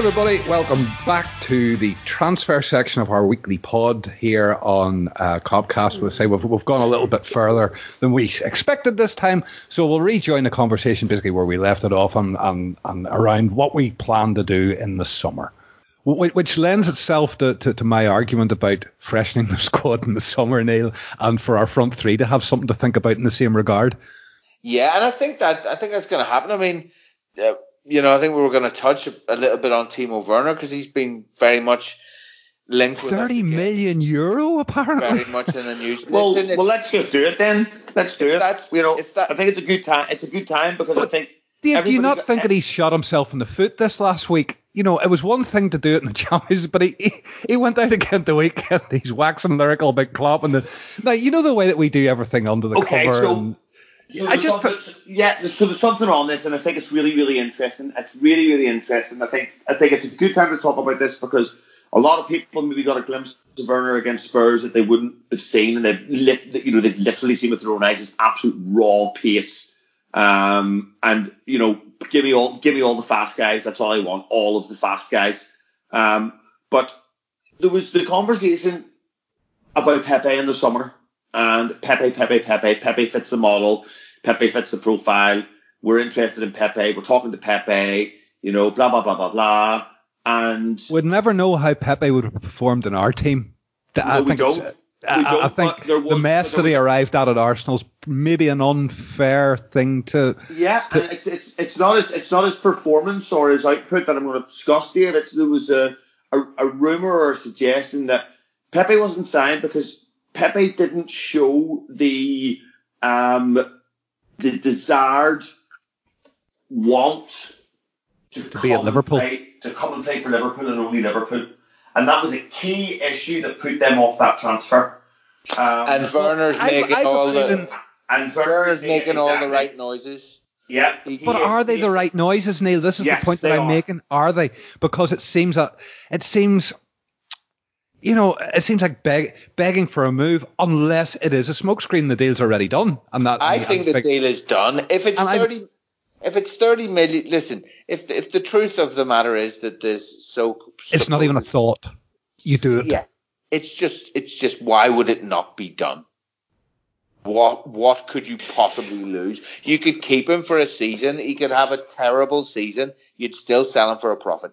everybody. Welcome back to the transfer section of our weekly pod here on uh. We'll say we've, we've gone a little bit further than we expected this time, so we'll rejoin the conversation basically where we left it off and, and, and around what we plan to do in the summer. Which lends itself to, to, to, my argument about freshening the squad in the summer, Neil, and for our front three to have something to think about in the same regard. Yeah, and I think that I think that's going to happen. I mean, uh, you know, I think we were going to touch a little bit on Timo Werner because he's been very much linked with 30 million euro apparently. Very much in the news. well, Listen, well, let's just do it then. Let's do it. That's you know, that, I think it's a good time. It's a good time because I think. Dave, do you not got, think that he shot himself in the foot this last week? You know, it was one thing to do it in the Champions, but he, he, he went out again the weekend. He's waxing lyrical big Klopp and the now you know the way that we do everything under the okay, cover. So, and, so I just put, yeah. So there's something on this, and I think it's really, really interesting. It's really, really interesting. I think I think it's a good time to talk about this because a lot of people maybe got a glimpse of Werner against Spurs that they wouldn't have seen, and they've li- you know they've literally seen with their own eyes this absolute raw pace. Um, and you know, give me all, give me all the fast guys. That's all I want. All of the fast guys. Um, but there was the conversation about Pepe in the summer, and Pepe, Pepe, Pepe, Pepe fits the model. Pepe fits the profile. We're interested in Pepe. We're talking to Pepe. You know, blah blah blah blah blah. And we'd never know how Pepe would have performed in our team. No, I we don't. Uh, I, I, think was, the mess that he arrived at at Arsenal's maybe an unfair thing to. Yeah, to, and it's it's it's not his it's not his performance or his output that I'm going to discuss, Dave. It's there was a, a a rumor or a suggestion that Pepe wasn't signed because Pepe didn't show the um the desired want to, to be at Liverpool, play, to come and play for Liverpool and only Liverpool, and that was a key issue that put them off that transfer. Um, and Werner's making I, I all the and Werner's making exactly. all the right noises. Yeah, but is, are they the right noises, Neil? This is yes, the point that I'm are. making. Are they? Because it seems that it seems you know, it seems like beg, begging for a move, unless it is a smokescreen. The deal's already done, and that I think the deal is done. If it's thirty, I, if it's thirty million, listen. If the, if the truth of the matter is that there's so, it's not even a thought. You do it. Yeah, it's just it's just why would it not be done? What what could you possibly lose? You could keep him for a season. He could have a terrible season. You'd still sell him for a profit.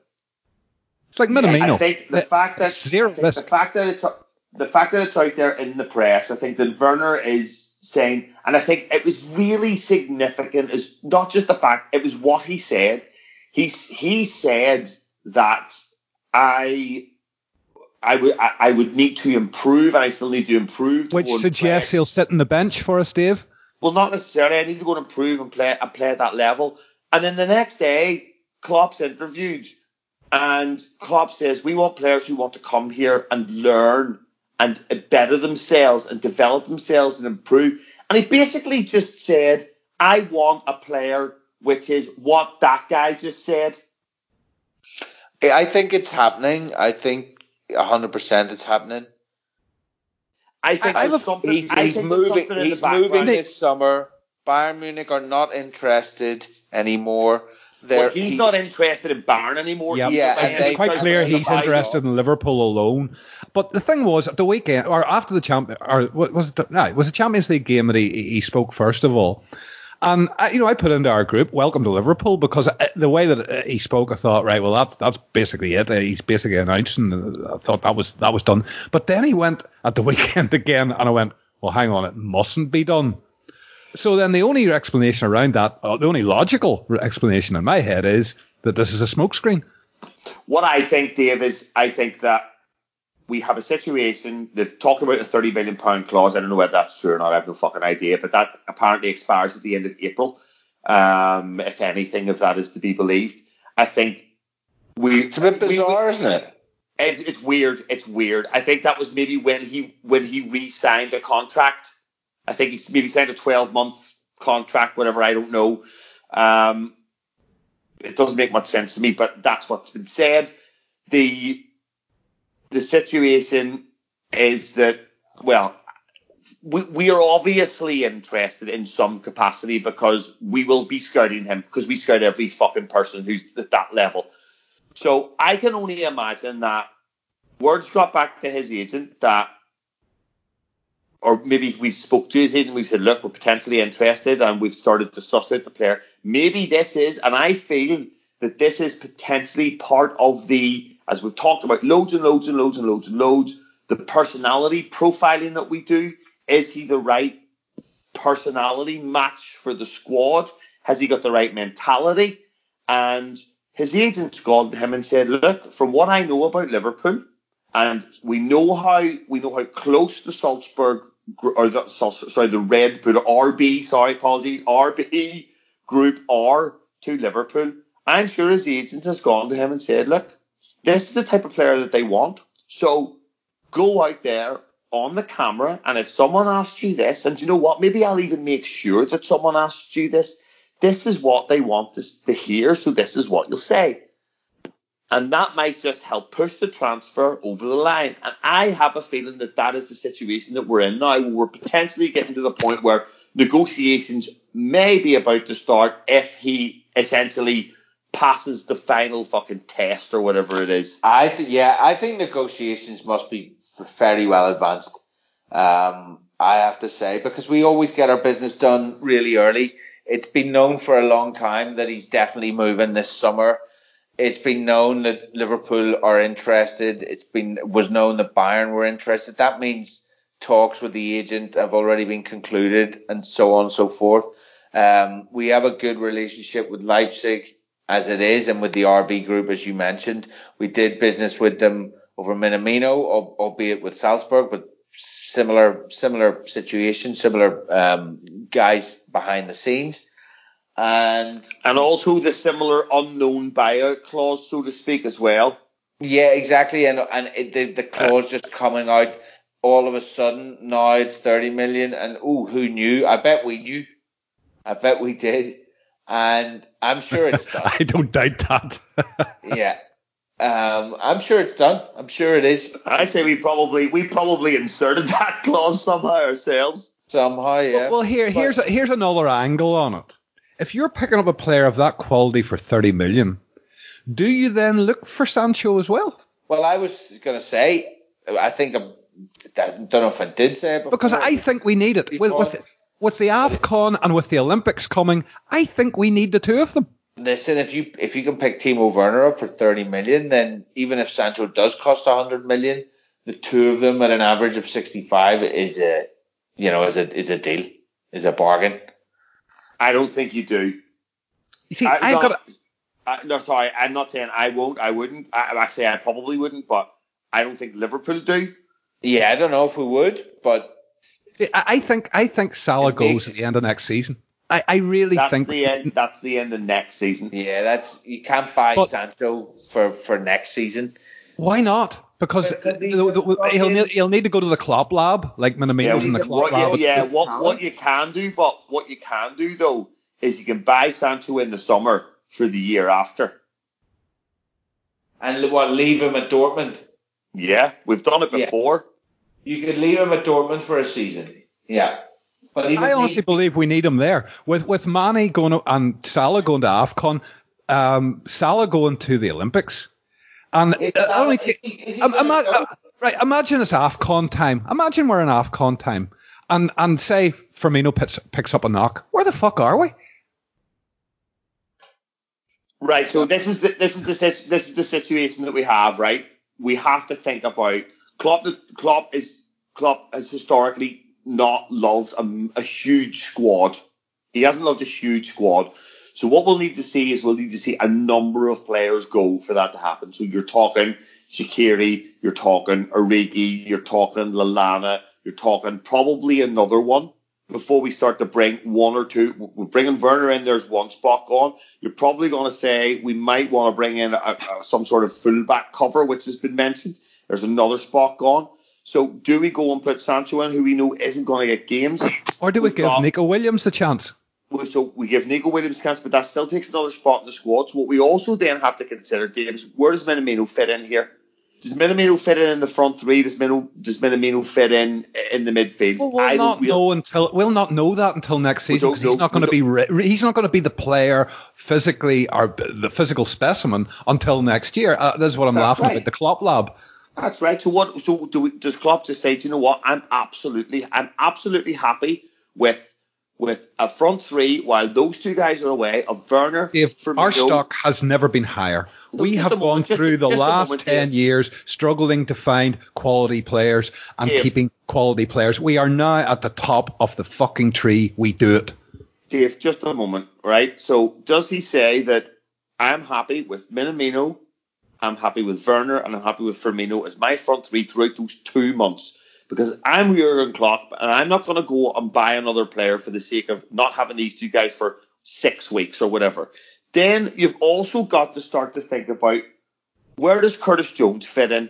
It's like Minamino. I think the fact that the fact that it's the fact that it's out there in the press, I think that Werner is saying, and I think it was really significant. Is not just the fact; it was what he said. He he said that I. I would I, I would need to improve, and I still need to improve. Which suggests he'll sit on the bench for us, Dave. Well, not necessarily. I need to go and improve and play and play at that level. And then the next day, Klopp's interviewed and Klopp says, we want players who want to come here and learn and better themselves and develop themselves and improve. And he basically just said, I want a player which is what that guy just said. I think it's happening. I think 100% it's happening. I think I, there's something. He's, he's think moving. He's moving this summer. Bayern Munich are not interested anymore. Well, he's he, not interested in Bayern anymore. Yep. Yeah, and it's quite clear he's interested in Liverpool alone. But the thing was, at the weekend or after the champ, or was it? No, it was a Champions League game that he, he spoke first of all. And I, you know, I put into our group, "Welcome to Liverpool," because uh, the way that uh, he spoke, I thought, right, well, that's that's basically it. He's basically announcing. I thought that was that was done. But then he went at the weekend again, and I went, well, hang on, it mustn't be done so then the only explanation around that, uh, the only logical explanation in my head is that this is a smokescreen. What I think, Dave, is I think that we have a situation. They've talked about a thirty billion pound clause. I don't know whether that's true or not. I have no fucking idea. But that apparently expires at the end of April. Um, if anything of that is to be believed, I think we. It's a bit bizarre, we, isn't it? It's, it's weird. It's weird. I think that was maybe when he when he re-signed a contract I think he's maybe signed a 12 month contract, whatever. I don't know. Um, it doesn't make much sense to me, but that's what's been said. The the situation is that well, we, we are obviously interested in some capacity because we will be scouting him because we scout every fucking person who's at that level. So I can only imagine that words got back to his agent that, or maybe we spoke to his agent and we said, look, we're potentially interested and we've started to suss out the player. Maybe this is, and I feel that this is potentially part of the, as we've talked about, loads and loads and loads and loads and loads, the personality profiling that we do. Is he the right personality match for the squad? Has he got the right mentality? And his agent's gone to him and said, look, from what I know about Liverpool, and we know how we know how close the Salzburg or the sorry the Red Bull RB sorry apologies RB group are to Liverpool. I'm sure his agent has gone to him and said, look, this is the type of player that they want. So go out there on the camera, and if someone asks you this, and you know what, maybe I'll even make sure that someone asks you this. This is what they want to hear, so this is what you'll say. And that might just help push the transfer over the line. And I have a feeling that that is the situation that we're in now. We're potentially getting to the point where negotiations may be about to start if he essentially passes the final fucking test or whatever it is. I th- yeah, I think negotiations must be fairly well advanced. Um, I have to say because we always get our business done really early. It's been known for a long time that he's definitely moving this summer it's been known that Liverpool are interested. It's been was known that Bayern were interested. That means talks with the agent have already been concluded, and so on and so forth. Um, we have a good relationship with Leipzig as it is, and with the RB group, as you mentioned. We did business with them over Minamino, albeit with Salzburg, but similar similar situation, similar um, guys behind the scenes and and also the similar unknown buyout clause, so to speak, as well. Yeah, exactly, and and it, the the clause just coming out all of a sudden now it's thirty million, and oh, who knew? I bet we knew. I bet we did, and I'm sure it's done. I don't doubt that. yeah. Um, I'm sure it's done. I'm sure it is. I say we probably we probably inserted that clause somehow ourselves. Somehow, yeah. Well, well here here's a, here's another angle on it if you're picking up a player of that quality for 30 million, do you then look for Sancho as well? Well, I was going to say, I think I'm, I don't know if I did say it. Because I think we need it. With, with, with the AFCON and with the Olympics coming, I think we need the two of them. Listen, if you if you can pick Timo Werner up for 30 million, then even if Sancho does cost 100 million, the two of them at an average of 65 is a you know is a is a deal, is a bargain. I don't think you do. You see, I, have got. I, no, sorry, I'm not saying I won't. I wouldn't. I, I say I probably wouldn't, but I don't think Liverpool do. Yeah, I don't know if we would, but see, I think I think Salah goes at the end of next season. I, I really that's think the end. That's the end of next season. Yeah, that's you can't buy but, Sancho for for next season. Why not? Because the, the, he'll, need, he'll need to go to the Klopp lab, like Minamino's yeah, in the Klopp lab. yeah, what, what you can do, but what you can do though is you can buy Sancho in the summer for the year after. And what, leave him at Dortmund? Yeah, we've done it before. Yeah. You could leave him at Dortmund for a season. Yeah. But I honestly believe we need him there. With with Mane going to, and Salah going to AFCON, um, Salah going to the Olympics and it uh, only take, uh, right, imagine it's AFCON time. Imagine we're in AFCON time. And and say Firmino picks, picks up a knock. Where the fuck are we? Right. So this is the this is the this is the situation that we have. Right. We have to think about Klopp. Klopp is Klopp has historically not loved a, a huge squad. He hasn't loved a huge squad. So what we'll need to see is we'll need to see a number of players go for that to happen. So you're talking Shaqiri, you're talking Origi, you're talking Lallana, you're talking probably another one before we start to bring one or two. We're bringing Werner in. There's one spot gone. You're probably going to say we might want to bring in a, a, some sort of fullback cover, which has been mentioned. There's another spot gone. So do we go and put Sancho in, who we know isn't going to get games, or do we We've give got, Neco Williams a chance? So we give Neco Williams a chance, but that still takes another spot in the squad. So what we also then have to consider, James, where does Minamino fit in here? does Minamino fit in in the front three? Does Minamino, does Minamino fit in in the midfield? Well, we'll I not don't know until we'll not know that until next season because he's not going to be re- he's not going to be the player physically or the physical specimen until next year. Uh, this is what I'm That's laughing right. about the Klopp lab. That's right. So what? So do we, does Klopp just say, do you know what? I'm absolutely, I'm absolutely happy with with a front three while those two guys are away of Werner, Dave, Firmino. our stock has never been higher. No, we have a moment, gone just through the just last moment, 10 Dave. years struggling to find quality players and Dave. keeping quality players. We are now at the top of the fucking tree. We do it. Dave, just a moment, right? So does he say that I'm happy with Minamino, I'm happy with Werner, and I'm happy with Firmino as my front three throughout those two months? Because I'm Jurgen Klopp, and I'm not going to go and buy another player for the sake of not having these two guys for six weeks or whatever. Then you've also got to start to think about where does Curtis Jones fit in?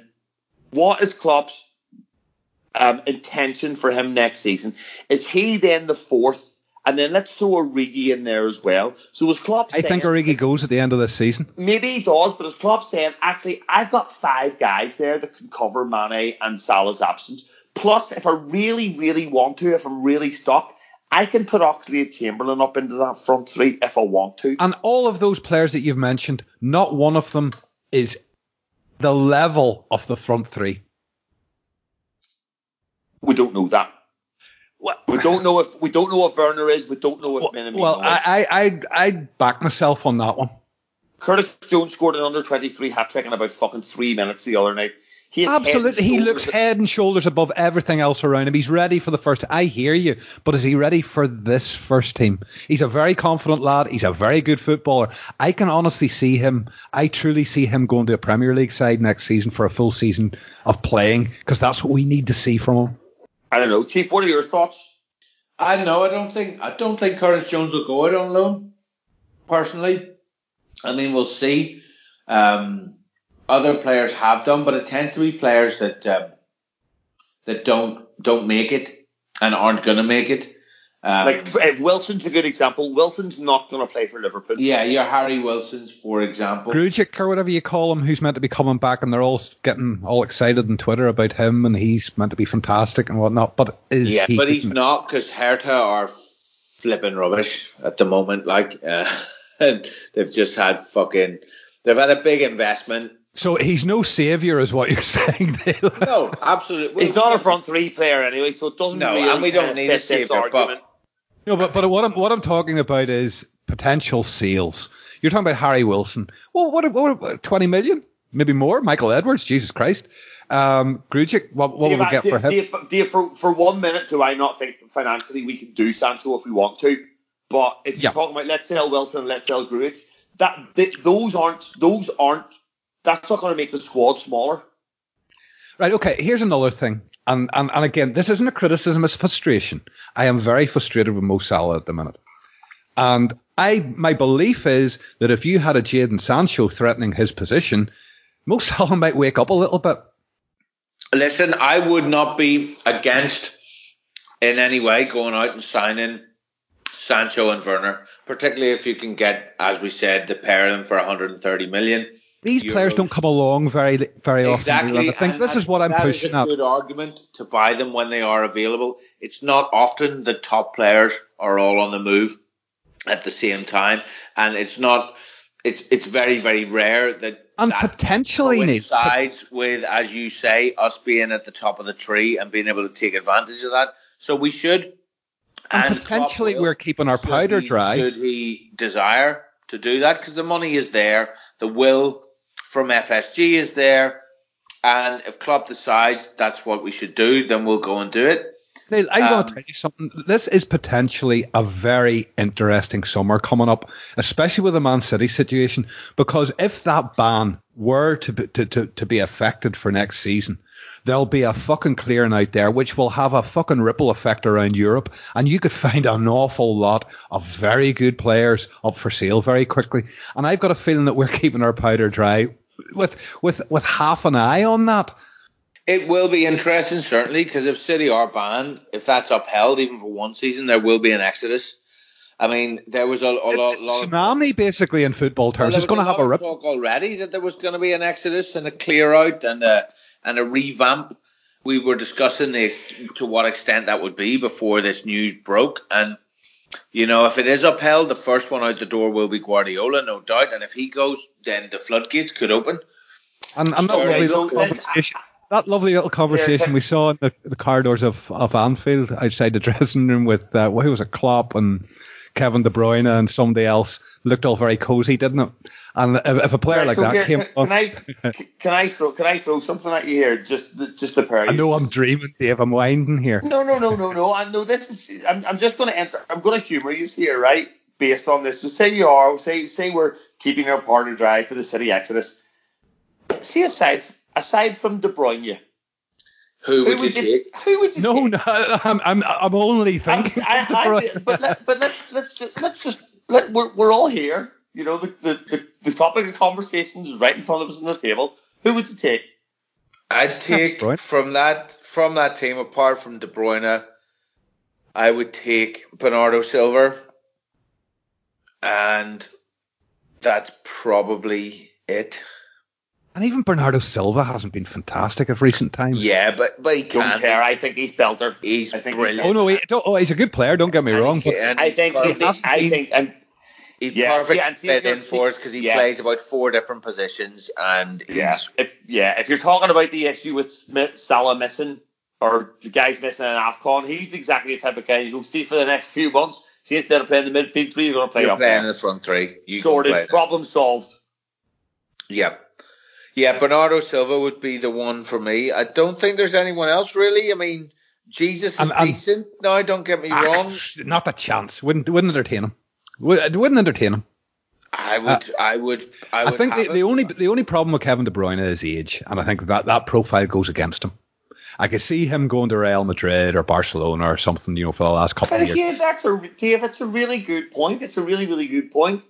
What is Klopp's um, intention for him next season? Is he then the fourth? And then let's throw Origi in there as well. So was Klopp I saying, think Origi goes at the end of this season. maybe he does, but as Klopp saying, actually, I've got five guys there that can cover Mane and Salah's absence. Plus, if I really, really want to, if I'm really stuck, I can put Oxlade-Chamberlain up into that front three if I want to. And all of those players that you've mentioned, not one of them is the level of the front three. We don't know that. Well, We don't know if we don't know if Werner is. We don't know if Minamino well is. I, I, I, I back myself on that one. Curtis Jones scored an under 23 hat trick in about fucking three minutes the other night. He is Absolutely. He looks head and shoulders above everything else around him. He's ready for the first. I hear you, but is he ready for this first team? He's a very confident lad. He's a very good footballer. I can honestly see him. I truly see him going to a Premier League side next season for a full season of playing because that's what we need to see from him. I don't know, Chief. What are your thoughts? I know. I don't think. I don't think Curtis Jones will go out on loan. Personally, I mean, we'll see. Um, other players have done, but it tends to be players that um, that don't don't make it and aren't going to make it. Um, Like uh, Wilson's a good example. Wilson's not going to play for Liverpool. yeah, your Harry Wilson's, for example. Grujic or whatever you call him, who's meant to be coming back, and they're all getting all excited on Twitter about him, and he's meant to be fantastic and whatnot. But is Yeah, he? but he's not because Hertha are flipping rubbish at the moment. Like, uh, and they've just had fucking. They've had a big investment. So he's no savior, is what you're saying, Dale. No, absolutely. He's not a front three player anyway, so it doesn't No, really and we don't need a fit this savior, but- argument. No, but but what I'm what I'm talking about is potential sales. You're talking about Harry Wilson. Well, what what, what twenty million, maybe more? Michael Edwards, Jesus Christ. Um, Grujic, what what will we get Dave, for him? Dave, Dave, for, for one minute, do I not think financially we can do Sancho if we want to? But if you're Yeah. talking about let's sell Wilson, let's sell Grujic, that th- those aren't those aren't that's not going to make the squad smaller. Right. Okay. Here's another thing, and, and and again, this isn't a criticism; it's frustration. I am very frustrated with Mo Salah at the minute, and I my belief is that if you had a Jadon Sancho threatening his position, Mo Salah might wake up a little bit. Listen, I would not be against in any way going out and signing Sancho and Werner, particularly if you can get, as we said, the pair of them for 130 million. These players don't come along very very often. Exactly. I think and this is what I'm that pushing is a good argument to buy them when they are available. It's not often the top players are all on the move at the same time, and it's not. It's it's very very rare that And that potentially, coincides with, as you say, us being at the top of the tree and being able to take advantage of that. So we should. and Klopp potentially we're keeping our powder he- dry. Should he desire to do that? Because the money is there, the will from FSG is there, and if Klopp decides that's what we should do, then we'll go and do it. Neil, I'm going Um, to tell you something. This is potentially a very interesting summer coming up, especially with the Man City situation, because if that ban were to be, to, to, to be affected for next season, there'll be a fucking clearing out there, which will have a fucking ripple effect around Europe, and you could find an awful lot of very good players up for sale very quickly. And I've got a feeling that we're keeping our powder dry with with with half an eye on that. It will be interesting, certainly, because if City are banned, if that's upheld even for one season, there will be an exodus. I mean, there was a, a lot, It's a lot of tsunami basically in football terms. Well, it's going to have a rip. talk already that there was going to be an exodus and a clear out and a and a revamp. We were discussing the, to what extent that would be before this news broke, and you know if it is upheld, the first one out the door will be Guardiola, no doubt. And if he goes, then the floodgates could open. And, and that lovely little conversation. That lovely little conversation we saw in the, the corridors of, of Anfield outside the dressing room with uh, who was it, Klopp and Kevin De Bruyne and somebody else looked all very cozy, didn't it? And if, if a player Right, like so that here, came can, on, can I can I throw can I throw something at you here? Just the, just the pair. I know I'm dreaming, Dave. I'm winding here. No, no, no, no, no. I know this is. I'm, I'm just going to enter. I'm going to humour you here, right? Based on this. So say you are. Say say we're keeping our partner dry for the city exodus. See aside aside from De Bruyne, Who would, who would you you take? who would you No, take? no, I'm, I'm, I'm only I'm, thinking. I, I, but let, but let's let's just let's just let, we're we're all here. You know the, the the the topic of conversation is right in front of us on the table. Who would you take? I'd take Bruyne. from that from that team apart from De Bruyne, I would take Bernardo Silva, and that's probably it. And even Bernardo Silva hasn't been fantastic of recent times. Yeah, but but he can. Don't care. I think he's belter. He's I think brilliant. Oh no, he, don't- oh, he's a good player. Don't get me And wrong. can- But I he's think perfect. he, I think and He's Yeah, perfect see, and see, fit in for us because he yeah. plays about four different positions and Yeah, if yeah, if you're talking about the issue with Smith, Salah missing or the guys missing an Afcon, he's exactly the type of guy you'll see for the next few months. See, instead of playing the midfield three, you're going to play you're up playing in there. the front three. You can Sorted, problem solved. Yeah. Yeah, Bernardo Silva would be the one for me. I don't think there's anyone else really. I mean, Jesus is And- and- decent. No, don't get me Ah, wrong. not a chance. Wouldn't wouldn't entertain him. Would- It wouldn't entertain him. I would, I would, I I would. think the, the only the only problem with Kevin De Bruyne is age, and I think that that profile goes against him. I could see him going to Real Madrid or Barcelona or something, you know, for the last couple But of years. again, that's a Dave. It's a really good point. It's a really, really good point.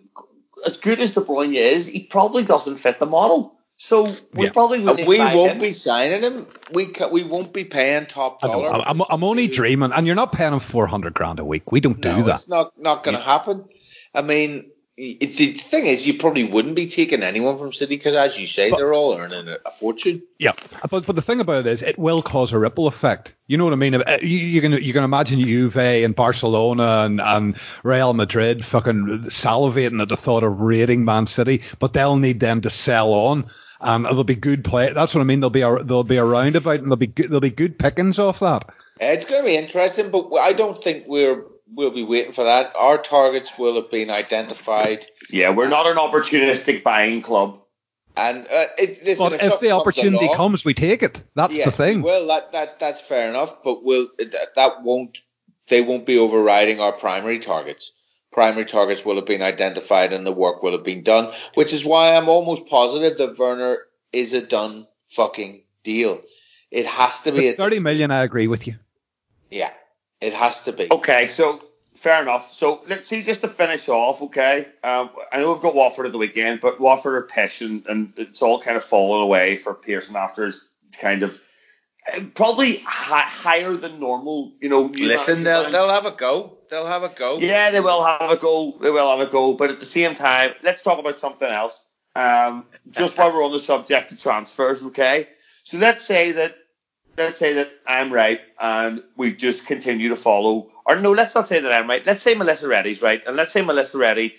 As good as De Bruyne is, he probably doesn't fit the model. So we Yeah. probably we won't him. be signing him. We ca- we won't be paying top dollar. I'm, I'm only dreaming, and you're not paying him 400 grand a week. We don't do No, that. it's not not going to happen. I mean, it, the thing is, you probably wouldn't be taking anyone from City because, as you say, But- they're all earning a, a fortune. Yeah, but but the thing about it is, it will cause a ripple effect. You know what I mean? Uh, You, you can you can imagine Juve and Barcelona and, and Real Madrid fucking salivating at the thought of raiding Man City, but they'll need them to sell on, and there'll be good play. That's what I mean. There'll be a there'll be a roundabout, and there'll be good, there'll be good pickings off that. It's going to be interesting, but I don't think we're we'll be waiting for that. Our targets will have been identified, Yeah, we're not an opportunistic buying club. and uh, it, listen, But if something the comes opportunity along- comes, we take it. That's yeah, the thing. Well, that that that's fair enough, but will that, that won't they won't be overriding our primary targets. Primary targets will have been identified and the work will have been done, which is why I'm almost positive that Werner is a done fucking deal. It has to be. It's 30 million. I agree with you. Yeah, it has to be. Okay, so fair enough. So let's see, just to finish off, okay. Um, I know we've got Watford at the weekend, but Watford are patient, and it's all kind of fallen away for Pearson after his kind of probably hi- higher than normal. You know, Listen, they'll times. they'll have a go. They'll have a go. Yeah, they will have a go. They will have a go. But at the same time, let's talk about something else. Um, just while we're on the subject of transfers, okay? So let's say that let's say that I'm right and we just continue to follow. Or no, let's not say that I'm right. Let's say Melissa Reddy's right, and let's say Melissa Reddy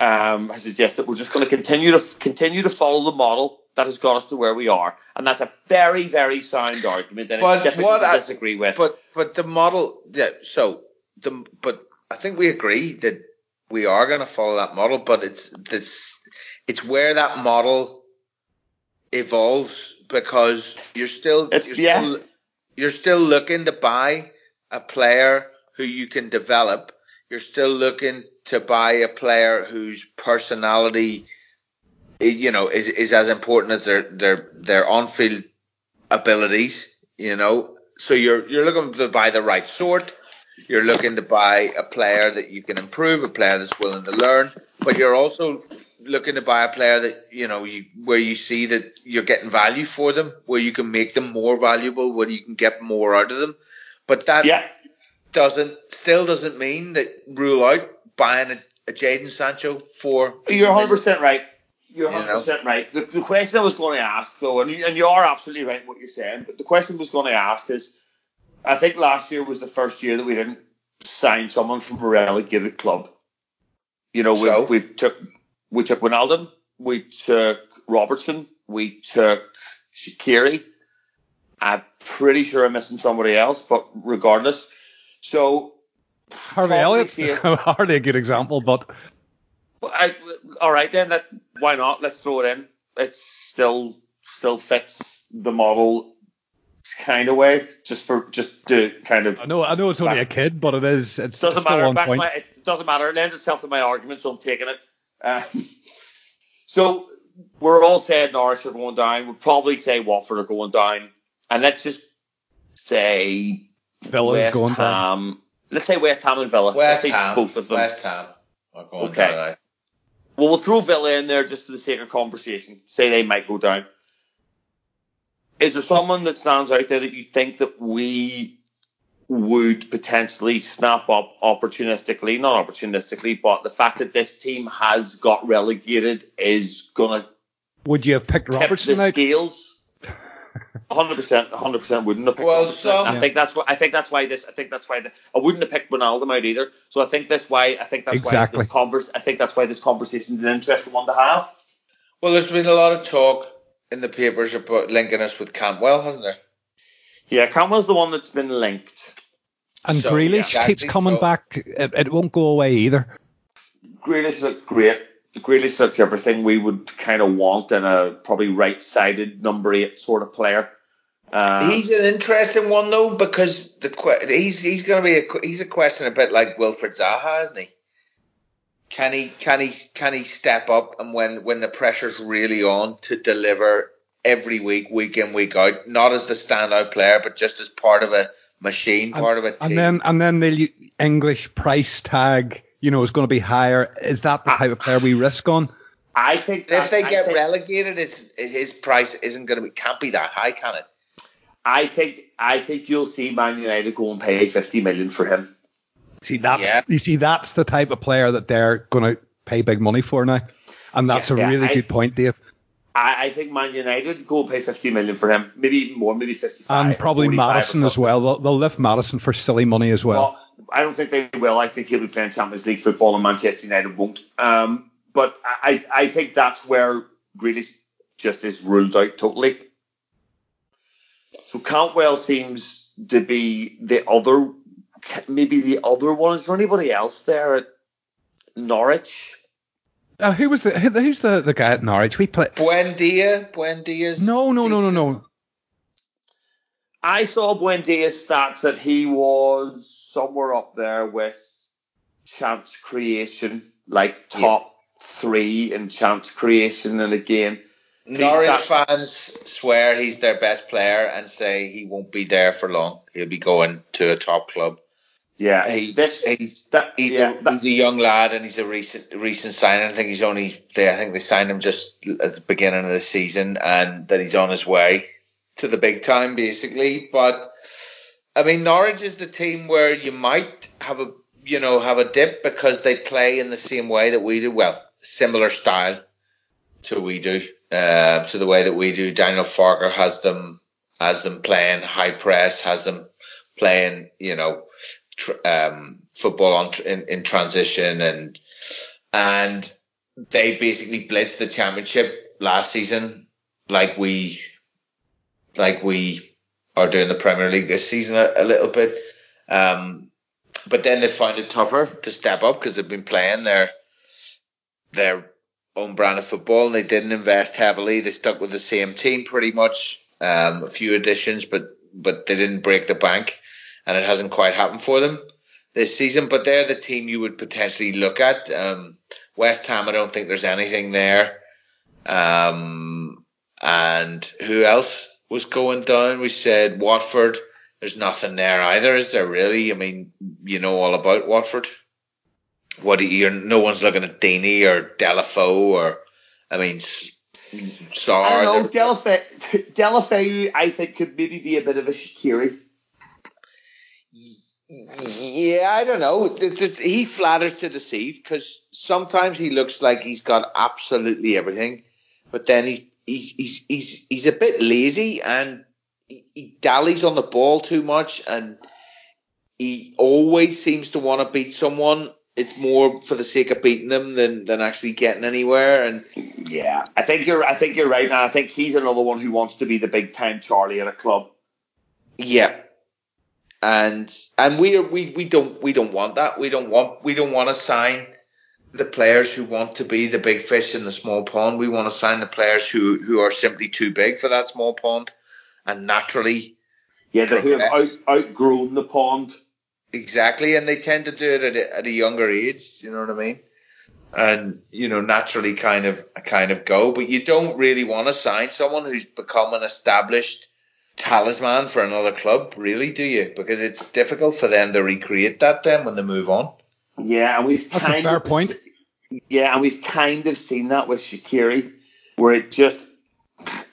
um, has suggested we're just going to continue to continue to follow the model that has got us to where we are, and that's a very very sound argument that But it's difficult to I- disagree with. But but the model, yeah. So the but I think we agree that we are going to follow that model, but it's it's it's where that model evolves because you're still It's- you're yeah. still, you're still looking to buy a player who you can develop. You're still looking to buy a player whose personality, you know, is is as important as their their their on field abilities. You know, so you're you're looking to buy the right sort. You're looking to buy a player that you can improve, a player that's willing to learn, but you're also looking to buy a player that you know you where you see that you're getting value for them, where you can make them more valuable, where you can get more out of them. But that yeah, doesn't still doesn't mean that rule out buying a, a Jadon Sancho for. You're 100 percent right. You're 100 percent right. The, the question I was going to ask though, and you, and you are absolutely right in what you're saying, but the question I was going to ask is, I think last year was the first year that we didn't sign someone from a relegated club. You know, we, So? we took we took Wijnaldum, we took Robertson, we took Shaqiri. I'm pretty sure I'm missing somebody else, but regardless, so Harvey Probably Elliott, hardly a good example, but I, all right then. That, why not? Let's throw it in. It still still fits the model kind of way, just for just to kind of I know I know it's only a kid, but it is. It doesn't it's still matter. on point. my, it doesn't matter. It lends itself to my argument, so I'm taking it. Uh, so we're all saying Norwich are going down. We'll probably say Watford are going down, and let's just say Villa's West going down. Let's say West Ham and Villa. West let's say Ham. both of them. West Ham are going Okay. down. Well, we'll throw Villa in there just for the sake of conversation. Say they might go down. Is there someone that stands out there that you think that we would potentially snap up opportunistically? Not opportunistically, but the fact that this team has got relegated is going to Would you have picked tip the out? scales. Hundred percent, hundred percent wouldn't have picked Well, Robertson. some- I think that's why. I think that's why this. I think that's why the, I wouldn't have picked Ronaldo out either. So I think that's why. I think that's Exactly. why this converse. I think that's why this conversation is an interesting one to have. Well, there's been a lot of talk in the papers about linking us with Cantwell, hasn't there? Yeah, Cantwell's the one that's been linked. And So, Grealish yeah, keeps coming so- back. It, it won't go away either. Grealish looked great. Grealish looks everything we would kind of want in a probably right-sided number eight sort of player. Um, he's an interesting one though because the que- he's he's going to be a que- he's a question a bit like Wilfred Zaha, isn't he? Can he can he can he step up and when when the pressure's really on to deliver every week, week in week out, not as the standout player, but just as part of a machine, part of a team. And then and then the English price tag, you know, is going to be higher. Is that the type of player we risk on? I think if they I get think- relegated, it's his price isn't going to be can't be that high, can it? I think I think you'll see Man United go and pay 50 million for him. See that's Yeah. you see that's the type of player that they're going to pay big money for now, and that's Yeah, a really I- good point, Dave. I, I think Man United go pay 50 million for him, maybe even more, maybe 55. And probably Maddison as well. They'll, they'll lift Maddison for silly money as well. Well, I don't think they will. I think he'll be playing Champions League football, and Manchester United won't. Um, but I, I think that's where Grealish just is ruled out totally. So Cantwell seems to be the other, maybe the other one. Is there anybody else there at Norwich? Uh, who was the who, who's the, the guy at Norwich? We play. Buendia, Buendia's No, no, no, no, decent. no. I saw Buendia's stats that he was somewhere up there with chance creation, like top three in chance creation. And again, Norwich stats- fans swear he's their best player and say he won't be there for long. He'll be going to a top club. Yeah, He's, this, he's, that, he's, yeah, a, that- he's a young lad and he's a recent recent signing. I think he's only they I think they signed him just at the beginning of the season and that he's on his way to the big time basically. But I mean Norwich is the team where you might have a you know have a dip because they play in the same way that we do. Well, similar style to we do, uh, to the way that we do. Daniel Farke has them has them playing high press, has them playing you know um, football on in, in transition and and they basically blitzed the championship last season like we like we are doing the Premier League this season a, a little bit. Um, but then they found it tougher to step up because they've been playing their their own brand of football and they didn't invest heavily. They stuck with the same team pretty much, um, a few additions, but but they didn't break the bank, and it hasn't quite happened for them this season. But they're the team you would potentially look at. Um, West Ham, I don't think there's anything there. Um, and who else was going down? We said Watford. There's nothing there either, is there really? I mean, you know all about Watford. What you? You're, no one's looking at Deeney or Deulofeu or, I mean, S- Sarr. I don't know. Deulofeu, Deulofeu, I think, could maybe be a bit of a Shaqiri. Yeah, I don't know. He flatters to deceive because sometimes he looks like he's got absolutely everything, but then he's he's he's he's, he's a bit lazy and he, he dallies on the ball too much and he always seems to want to beat someone. It's more for the sake of beating them than, than actually getting anywhere. And yeah, I think you're I think you're right. And I think he's another one who wants to be the big time Charlie at a club. Yeah, and and we are we we don't we don't want that. We don't want we don't want to sign the players who want to be the big fish in the small pond. We want to sign the players who who are simply too big for that small pond, and naturally. Yeah, they who have out, outgrown the pond. Exactly, and they tend to do it at a, at a younger age. You know what I mean? And you know, naturally, kind of kind of go. But you don't really want to sign someone who's become an established talisman for another club, really, do you? Because it's difficult for them to recreate that then when they move on. Yeah, and we've That's kind a fair of, point. Yeah, and we've kind of seen that with Shaqiri, where it just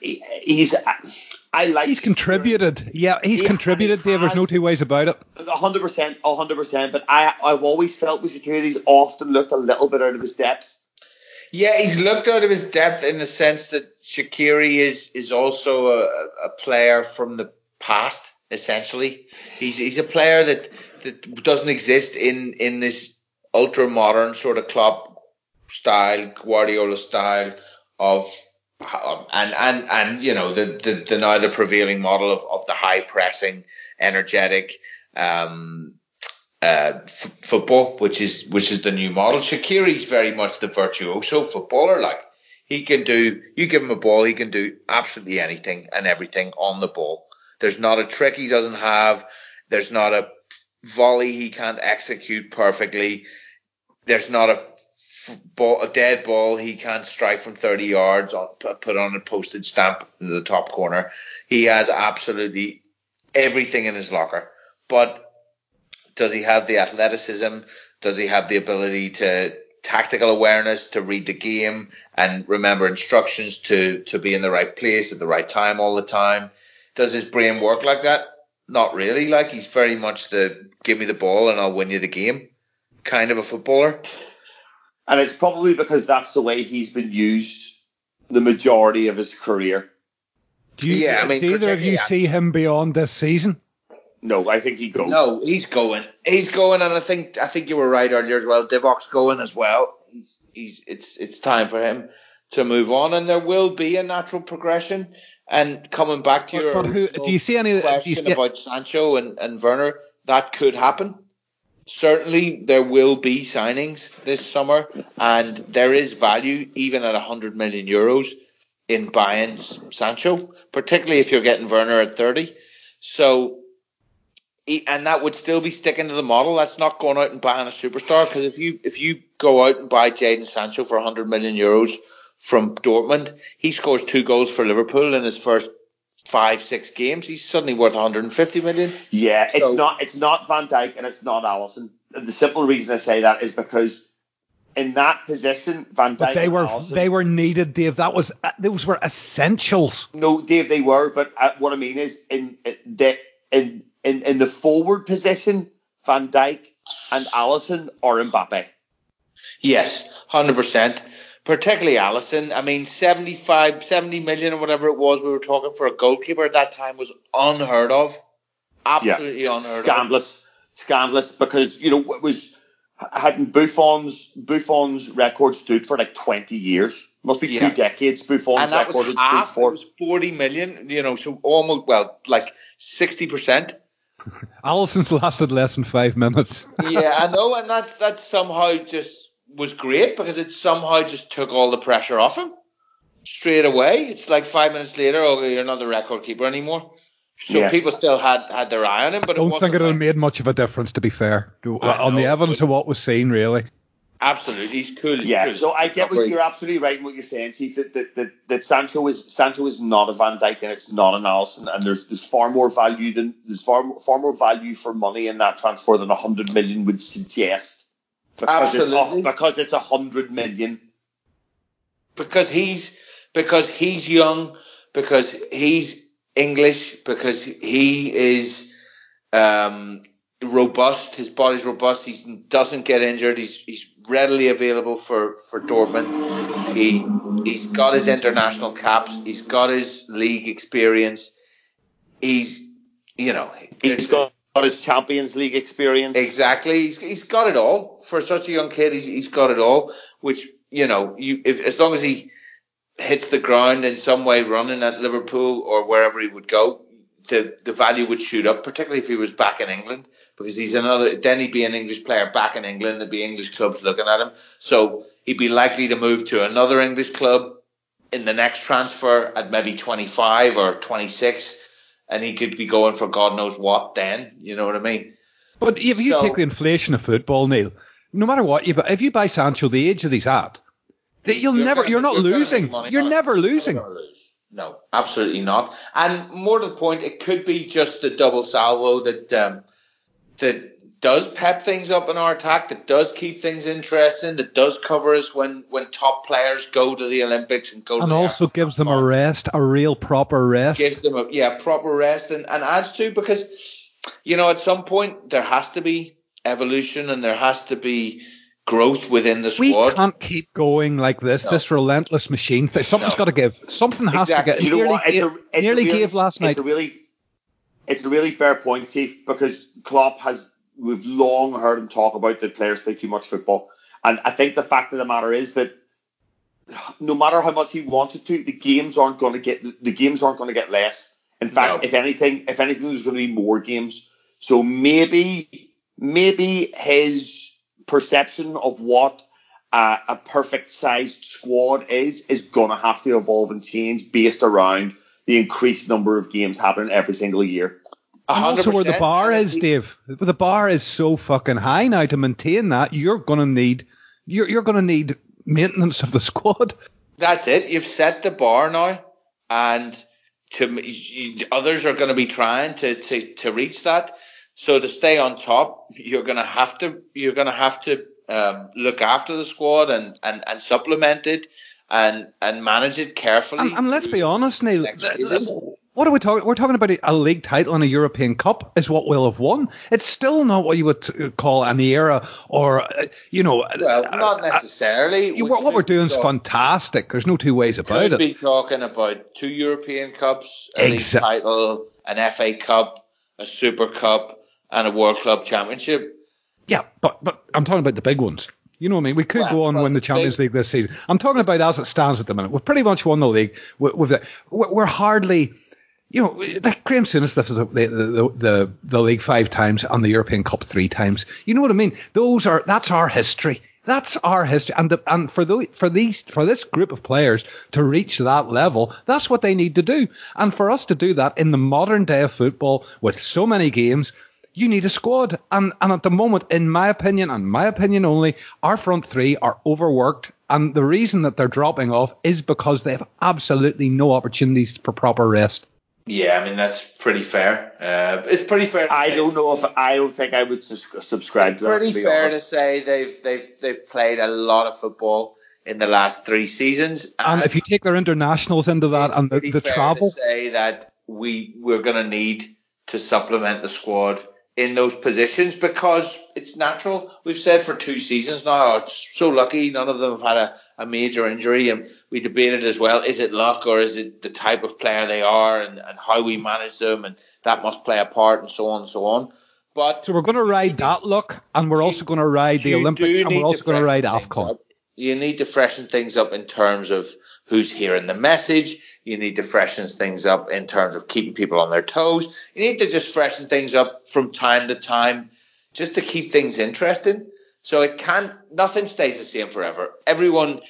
he's. I like. He's contributed. Yeah, he's He- contributed, he Dave. There's no two ways about it. hundred percent, hundred percent. But I, I've always felt with Shaqiri, he's often looked a little bit out of his depth. Yeah, he's looked out of his depth in the sense that Shaqiri is is also a, a player from the past. Essentially, he's he's a player that that doesn't exist in in this ultra modern sort of club style, Guardiola style of and and and you know the the, the now the prevailing model of, of the high pressing, energetic, um, uh, f- football, which is which is the new model. Shaqiri's very much the virtuoso footballer. Like he can do, you give him a ball, he can do absolutely anything and everything on the ball. There's not a trick he doesn't have. There's not a volley he can't execute perfectly. There's not a ball, a dead ball he can't strike from 30 yards on put on a postage stamp in the top corner. He has absolutely everything in his locker, but does he have the athleticism? Does he have the ability to tactical awareness to read the game and remember instructions to to be in the right place at the right time all the time? Does his brain work like that? Not really. Like he's very much the give me the ball and I'll win you the game kind of a footballer. And it's probably because that's the way he's been used the majority of his career. Do you, Yeah, I mean, do either of you see him beyond this season? No, I think he goes. No, he's going. He's going, and I think I think you were right earlier as well. Divock's going as well. He's he's it's it's time for him to move on, and there will be a natural progression. And coming back to But- your but who- do you see any- question see- about Sancho and and Werner? That could happen. Certainly, there will be signings this summer, and there is value even at 100 million euros in buying Sancho, particularly if you're getting Werner at 30. So he- and that would still be sticking to the model. That's not going out and buying a superstar because if you if you go out and buy Jadon Sancho for 100 million euros from Dortmund, he scores two goals for Liverpool in his first five six games. He's suddenly worth 150 million. Yeah, it's not it's not Van Dijk and it's not Alisson. The simple reason I say that is because in that position, Van Dijk But they and were Alisson- they were needed, Dave. That was uh, those were essentials. no, Dave, they were. But uh, what I mean is in the in in in the forward position, Van Dijk and Alisson or Mbappe. Yes, 100%. Particularly Alisson. I mean, 75, 70 million or whatever it was we were talking for a goalkeeper at that time was unheard of. Absolutely yeah, unheard of. scandalous, scandalous. Because you know it was hadn't Buffon's Buffon's record stood for like twenty years. Must be Yeah. two decades. Buffon's record stood for. It was forty million. You know, so almost well, like sixty percent. Alisson's lasted less than five minutes. Yeah, I know, and that's that somehow just was great because it somehow just took all the pressure off him straight away. It's like five minutes later, oh, you're not the record keeper anymore. So Yeah. people still had had their eye on him, but Don't it think wasn't it would have like- made much of a difference, to be fair, to- I on the evidence of what was seen, really. Absolutely. He's cool. Yeah, cool. so I get what you're absolutely right in what you're saying, Chief. That, that, that, that Sancho is Sancho is not a Van Dijk and it's not an Alisson, and there's there's far more value than there's far far more value for money in that transfer than a hundred million would suggest. Because Absolutely. it's because it's a hundred million. because he's because he's young, because he's English, because he is um, robust. His body's robust. He doesn't get injured. He's he's readily available for for Dortmund. He he's got his international caps. He's got his league experience. He's you know he's got his Champions League experience. Exactly. He's he's got it all for such a young kid. He's he's got it all. Which you know you if as long as he hits the ground in some way running at Liverpool or wherever he would go, the the value would shoot up, particularly if he was back in England, because he's another. Then he'd be an English player back in England. There'd be English clubs looking at him, so he'd be likely to move to another English club in the next transfer at maybe 25 or 26, and he could be going for God knows what then. You know what I mean? But if you so, take the inflation of football, Neil, no matter what you buy, if you buy Sancho the age that he's at, that you'll you're never, gonna, you're not you're losing. You're never losing. Lose. No, absolutely not. And more to the point, it could be just the double salvo that um, that does pep things up in our attack, that does keep things interesting, that does cover us when when top players go to the Olympics and go. And also gives them a rest, a real proper rest. Gives them a yeah proper rest, and, and adds to because you know at some point there has to be evolution and there has to be growth within the squad. We can't keep going like this, no. this relentless machine. Something's no. got to give. Something has exactly. to give. You know what? It's a, it's nearly really, gave last night. It's a really, it's a really fair point, Chief, because Klopp has. We've long heard him talk about that players play too much football, and I think the fact of the matter is that no matter how much he wanted to, the games aren't going to get the games aren't going to get less. In fact, no. if anything, if anything, there's going to be more games. So maybe, maybe his perception of what uh, a perfect sized squad is is going to have to evolve and change based around the increased number of games happening every single year. And also where the bar is, Dave. The bar is so fucking high now to maintain that you're gonna need you're you're gonna need maintenance of the squad. That's it. You've set the bar now, and to others are going to be trying to, to, to reach that. So to stay on top, you're gonna have to you're gonna have to um, look after the squad and, and, and supplement it and and manage it carefully. And, and let's be honest, Neil. What are we talking? We're talking about a league title and a European Cup is what we'll have won. It's still not what you would call an era or, uh, you know. Well, not necessarily. Uh, what, what we're doing is fantastic. There's no two ways about it. Be talking about two European Cups, a league title, an FA Cup, a Super Cup, and a World Club Championship. Yeah, but but I'm talking about the big ones. You know what I mean? We could well, go on well, win the Champions big... League this season. I'm talking about as it stands at the minute. We've pretty much won the league. With, the, we're hardly, you know, like Graham Souness lifted the, the, the, the league five times and the European Cup three times. You know what I mean? Those are that's our history. That's our history, and the, and for the, for these for this group of players to reach that level, that's what they need to do. And for us to do that in the modern day of football, with so many games, you need a squad. And and at the moment, in my opinion, and my opinion only, our front three are overworked. And the reason that they're dropping off is because they have absolutely no opportunities for proper rest. Yeah, I mean that's pretty fair. Uh, it's pretty fair. I say. don't know if I don't think I would subscribe to that. Pretty to fair honest. to say they've they've they've played a lot of football in the last three seasons. And, and if you take their internationals into that and the, the travel, say that we we're going to need to supplement the squad in those positions because it's natural. We've said for two seasons now, oh, it's so lucky none of them have had a, a major injury. And we debated as well, is it luck or is it the type of player they are and, and how we manage them and that must play a part and so on and so on. But so we're going to ride that luck and we're also going to ride the Olympics and we're also going to ride AFCON. You need to freshen things up in terms of who's hearing the message you need to freshen things up in terms of keeping people on their toes. You need to just freshen things up from time to time just to keep things interesting. So it can't, nothing stays the same forever. Everyone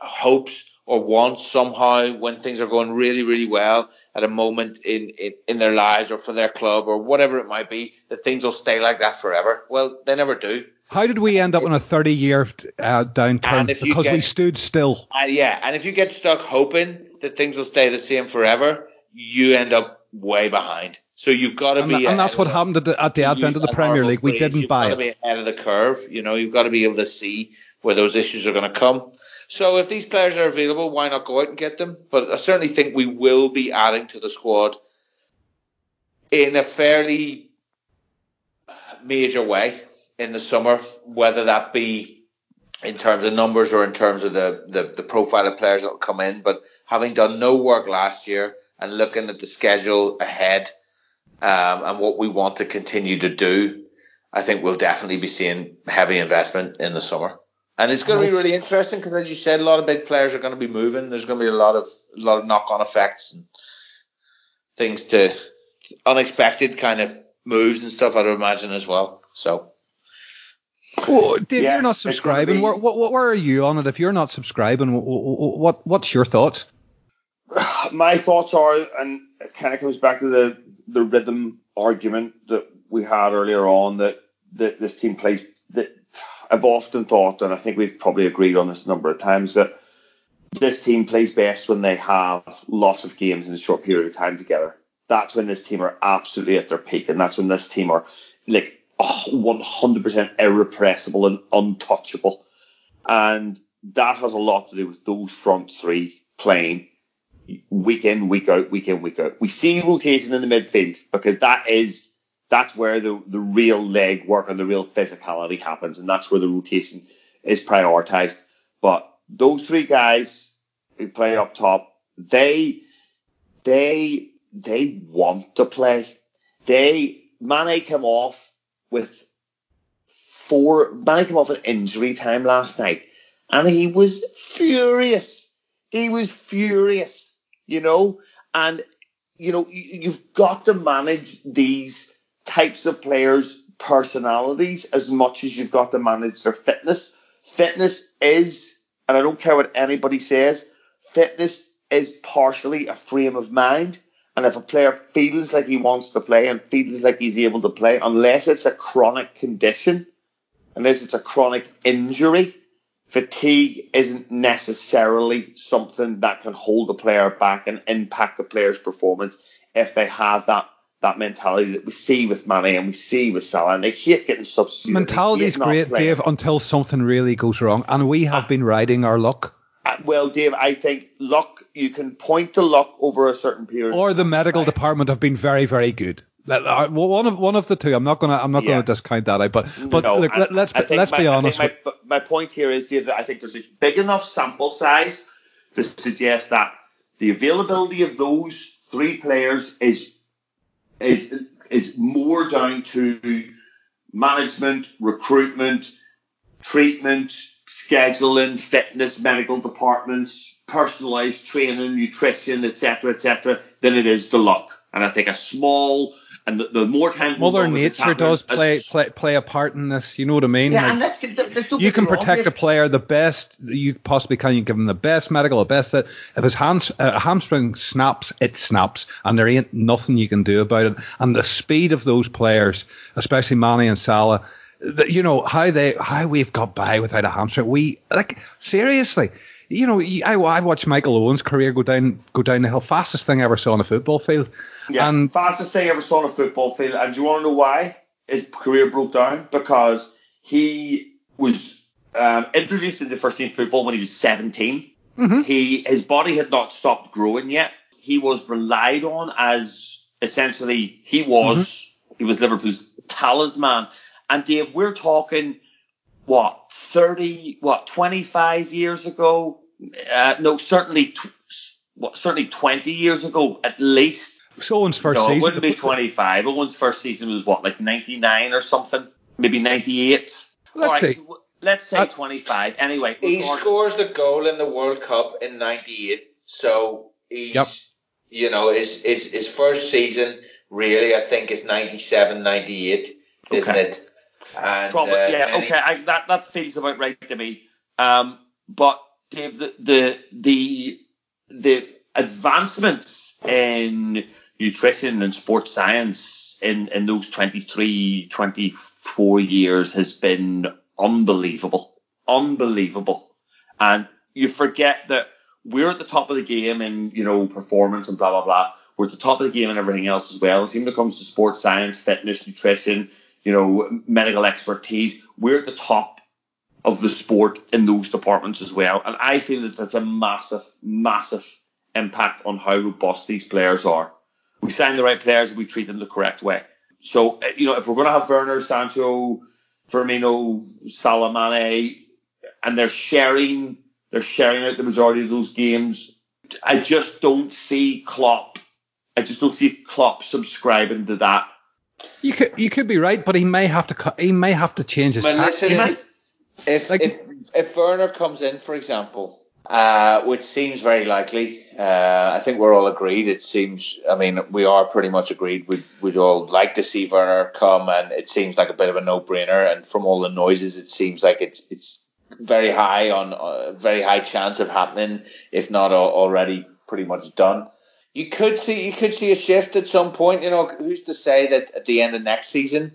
hopes or wants somehow when things are going really, really well at a moment in, in, in their lives or for their club or whatever it might be, that things will stay like that forever. Well, they never do. How did we end up in a 30 year uh, downturn? Because get, we stood still. Uh, yeah, and if you get stuck hoping that things will stay the same forever, you end up way behind. So you've got to and be. and that's what happened at the, at the advent of the Premier League. We didn't you've buy it. You've got to be ahead of the curve. You know, you've got to be able to see where those issues are going to come. So if these players are available, why not go out and get them? But I certainly think we will be adding to the squad in a fairly major way in the summer, whether that be in terms of numbers or in terms of the, the, the profile of players that will come in. But having done no work last year and looking at the schedule ahead um, and what we want to continue to do, I think we'll definitely be seeing heavy investment in the summer. And it's going to be really interesting because, as you said, a lot of big players are going to be moving. There's going to be a lot of a lot of knock-on effects and things to unexpected kind of moves and stuff. I'd imagine as well. So. Well, Dave, yeah, you're not subscribing. Be... Where, where, where, are you on it? If you're not subscribing, what what's your thoughts? My thoughts are, and it kind of comes back to the the rhythm argument that we had earlier on that that this team plays that I've often thought, and I think we've probably agreed on this a number of times, that this team plays best when they have lots of games in a short period of time together. That's when this team are absolutely at their peak, and that's when this team are like 100% irrepressible and untouchable. And that has a lot to do with those front three playing week in, week out, week in, week out. We see rotation in the midfield because that is that's where the, the real leg work and the real physicality happens, and that's where the rotation is prioritized. But those three guys who play up top, they they they want to play. They Mane come off with four Mane came off an injury time last night, and he was furious. He was furious, you know, and you know you've got to manage these types of players' personalities as much as you've got to manage their fitness. Fitness is, and I don't care what anybody says, fitness is partially a frame of mind. And if a player feels like he wants to play and feels like he's able to play, unless it's a chronic condition, unless it's a chronic injury, fatigue isn't necessarily something that can hold a player back and impact the player's performance if they have that that mentality that we see with Mane and we see with Salah, and they hate getting substituted. Mentality is great, Dave, until something really goes wrong, and we have uh, been riding our luck. Well, Dave, I think luck. You can point to luck over a certain period. Or the medical department have been very, very good. Uh, one of one of the two. I'm not gonna I'm not yeah. gonna discount that. But but no, look, let, us let's my, be honest. My, my point here is, Dave, that I think there's a big enough sample size to suggest that the availability of those three players is is is more down to management, recruitment, treatment, scheduling, fitness, medical departments, personalized training, nutrition, etc., etc., than it is the luck. And I think a small and the, the more time Mother Nature does play, play play a part in this. You know what I mean? Yeah, like, and let's, let's you can protect a player the best you possibly can. You give him the best medical, the best. That if his hands, uh, hamstring snaps, it snaps, and there ain't nothing you can do about it. And the speed of those players, especially Mane and Salah, that you know how they how we've got by without a hamstring. We like seriously you know, I, I watched Michael Owen's career go down go down the hill. Fastest thing I ever saw on a football field. Yeah, and, fastest thing I ever saw on a football field. And do you want to know why his career broke down? Because he was um, introduced into first team football when he was 17. Mm-hmm. He his body had not stopped growing yet. He was relied on as essentially he was mm-hmm. he was Liverpool's talisman. And Dave, we're talking what 30 what 25 years ago? Uh, no certainly tw- what, certainly 20 years ago at least. So Owen's first no, season it wouldn't be 25 Owen's first season was what like 99 or something? Maybe 98 let's say so let's say uh, 25 anyway he scores the goal in the World Cup in 98 so he's yep. you know his, his his first season really I think is 97 98 isn't okay. it and, Probably, uh, yeah, okay, I, that that feels about right to me. Um, but Dave, the the the, the advancements in nutrition and sports science in, in those 23, 24 years has been unbelievable. Unbelievable. And you forget that we're at the top of the game in, you know, performance and blah, blah, blah. We're at the top of the game and everything else as well. And when it comes to sports science, fitness, nutrition, you know, medical expertise. We're at the top of the sport in those departments as well. And I feel that that's a massive, massive impact on how robust these players are. We sign the right players, we treat them the correct way. So uh, you know, if we're going to have Werner, Sancho, Firmino, Salah, and they're sharing they're sharing out the majority of those games, I just don't see Klopp. I just don't see Klopp subscribing to that. You could you could be right, but he may have to cut. he may have to change his. Well, listen, He might. if, Like- if if Werner comes in, for example, uh, which seems very likely, uh, I think we're all agreed. It seems, I mean, we are pretty much agreed. We'd, we'd all like to see Werner come, and it seems like a bit of a no-brainer. And from all the noises, it seems like it's it's very high on uh, very high chance of happening, if not already pretty much done. You could see you could see a shift at some point. You know, who's to say that at the end of next season,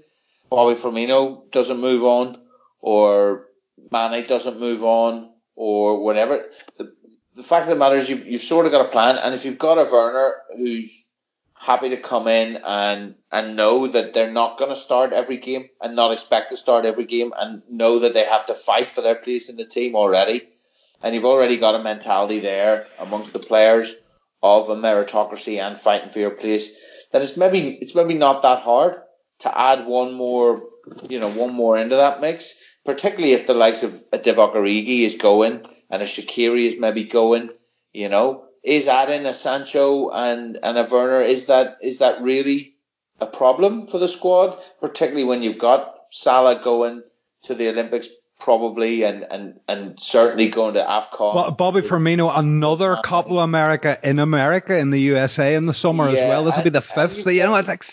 Bobby Firmino doesn't move on, or Mane doesn't move on, or whatever. The, the fact of the matter is, you've, you've sort of got a plan, and if you've got a Werner who's happy to come in and and know that they're not going to start every game and not expect to start every game and know that they have to fight for their place in the team already, and you've already got a mentality there amongst the players of a meritocracy and fighting for your place, then it's maybe it's maybe not that hard to add one more, you know, one more into that mix. Particularly if the likes of a Divock Origi is going and a Shaqiri is maybe going, you know, is adding a Sancho and and a Werner is that is that really a problem for the squad? Particularly when you've got Salah going to the Olympics probably and and and certainly going to AFCON. Bo- Bobby Firmino, another uh, Copa America in America in the USA in the summer as well. This will be the fifth. So, you know, it's like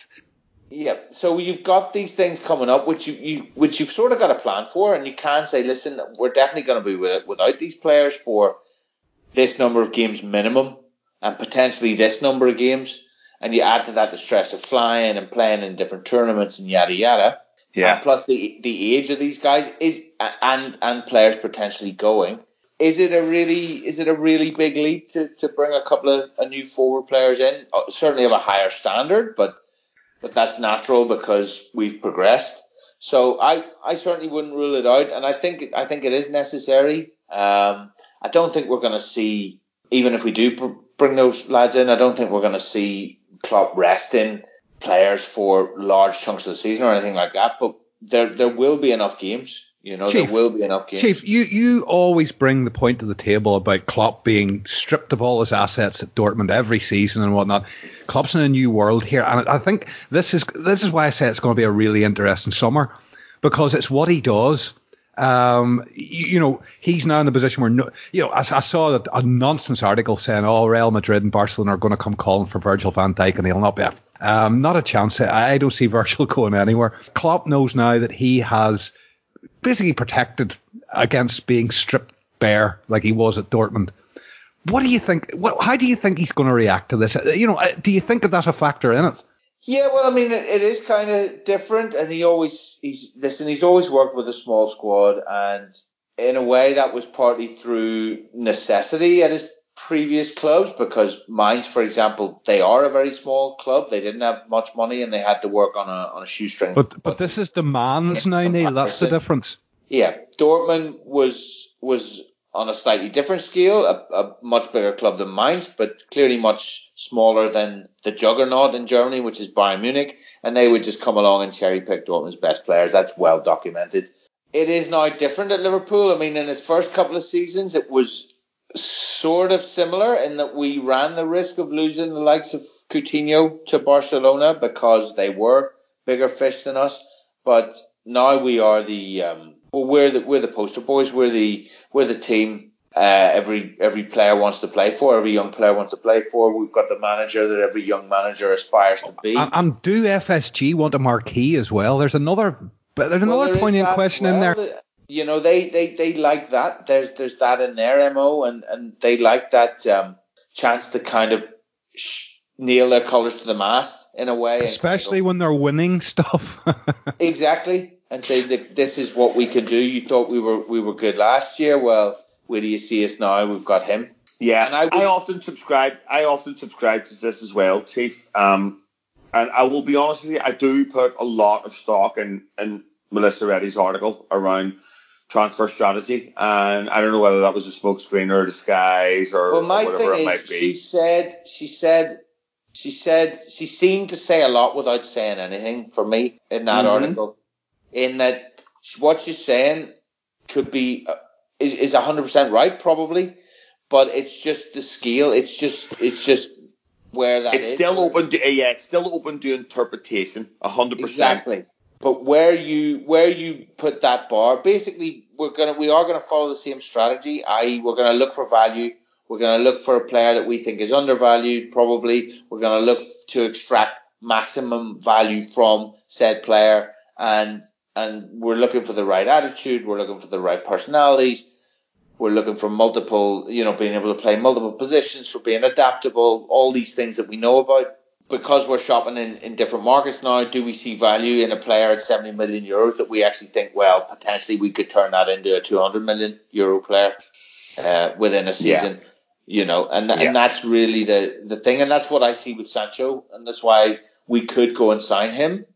Yeah, so you've got these things coming up, which you, you which you've sort of got a plan for, and you can say, listen, we're definitely going to be with, without these players for this number of games minimum, and potentially this number of games, and you add to that the stress of flying and playing in different tournaments and yada yada. And plus the the age of these guys is and and players potentially going. Is it a really is it a really big leap to, to bring a couple of a new forward players in? Uh, certainly of a higher standard, but but that's natural because we've progressed. So I, I certainly wouldn't rule it out, and I think I think it is necessary. Um, I don't think we're going to see even if we do br- bring those lads in. I don't think we're going to see Klopp resting players for large chunks of the season or anything like that. But there there will be enough games. You know, Chief, there will be enough games. Chief, you, you always bring the point to the table about Klopp being stripped of all his assets at Dortmund every season and whatnot. Klopp's in a new world here, and I think this is this is why I say it's going to be a really interesting summer because it's what he does. Um, you, you know, he's now in the position where no, you know, I, I saw that a nonsense article saying, "Oh, Real Madrid and Barcelona are going to come calling for Virgil van Dijk, and he'll not be." Um, not a chance. I I don't see Virgil going anywhere. Klopp knows now that he has basically protected against being stripped bare like he was at Dortmund. What do you think? What, how do you think he's going to react to this? Uh, You know, uh, do you think that that's a factor in it? Yeah, well, I mean, it, it is kind of different, and he always he's listen. He's always worked with a small squad, and in a way, that was partly through necessity at his previous clubs because Mainz, for example, they are a very small club. They didn't have much money, and they had to work on a on a shoestring. But but this is demands now, Neil. That's the difference. Yeah, Dortmund was was on a slightly different scale, a, a much bigger club than Mainz, but clearly much smaller than the juggernaut in Germany, which is Bayern Munich, and they would just come along and cherry pick Dortmund's best players. That's well documented. It is now different at Liverpool. I mean, in his first couple of seasons, it was sort of similar in that we ran the risk of losing the likes of Coutinho to Barcelona because they were bigger fish than us. But now we are the um, well, we're the we're the poster boys. We're the we're the team. Uh, every every player wants to play for. Every young player wants to play for. We've got the manager that every young manager aspires to be. And, and do FSG want a marquee as well? There's another but there's Well, another is poignant question as in well. there. You know, they, they, they like that. There's there's that in their mo, and, and they like that um, chance to kind of sh- nail their colours to the mast in a way. and kind of Especially when they're winning stuff. exactly, and say that this is what we can do. You thought we were we were good last year. Well, where do you see us now? We've got him. Yeah, And I I, often subscribe. I often subscribe to this as well, Chief. Um, and I will be honest with you, I do put a lot of stock in in Melissa Reddy's article around transfer strategy, and I don't know whether that was a smokescreen or a disguise or, Well, my or whatever thing it might is, be. she said she said she said she seemed to say a lot without saying anything for me in that mm-hmm. article. In that what she's saying could be is is hundred percent right, probably, but it's just the scale. It's just it's just where that it's is. still open to uh, yeah, it's still open to interpretation, hundred percent. Exactly. But where you where you put that bar, basically, we're gonna we are gonna follow the same strategy. I.e., we're gonna look for value. We're gonna look for a player that we think is undervalued. Probably, we're gonna look to extract maximum value from said player, and and we're looking for the right attitude. We're looking for the right personalities. We're looking for multiple, you know, being able to play multiple positions, for being adaptable, all these things that we know about because we're shopping in, in different markets now, do we see value in a player at 70 million euros that we actually think, well, potentially we could turn that into a 200 million euro player uh, within a season, yeah. you know, and, yeah. and that's really the, the thing. And that's what I see with Sancho. And that's why we could go and sign him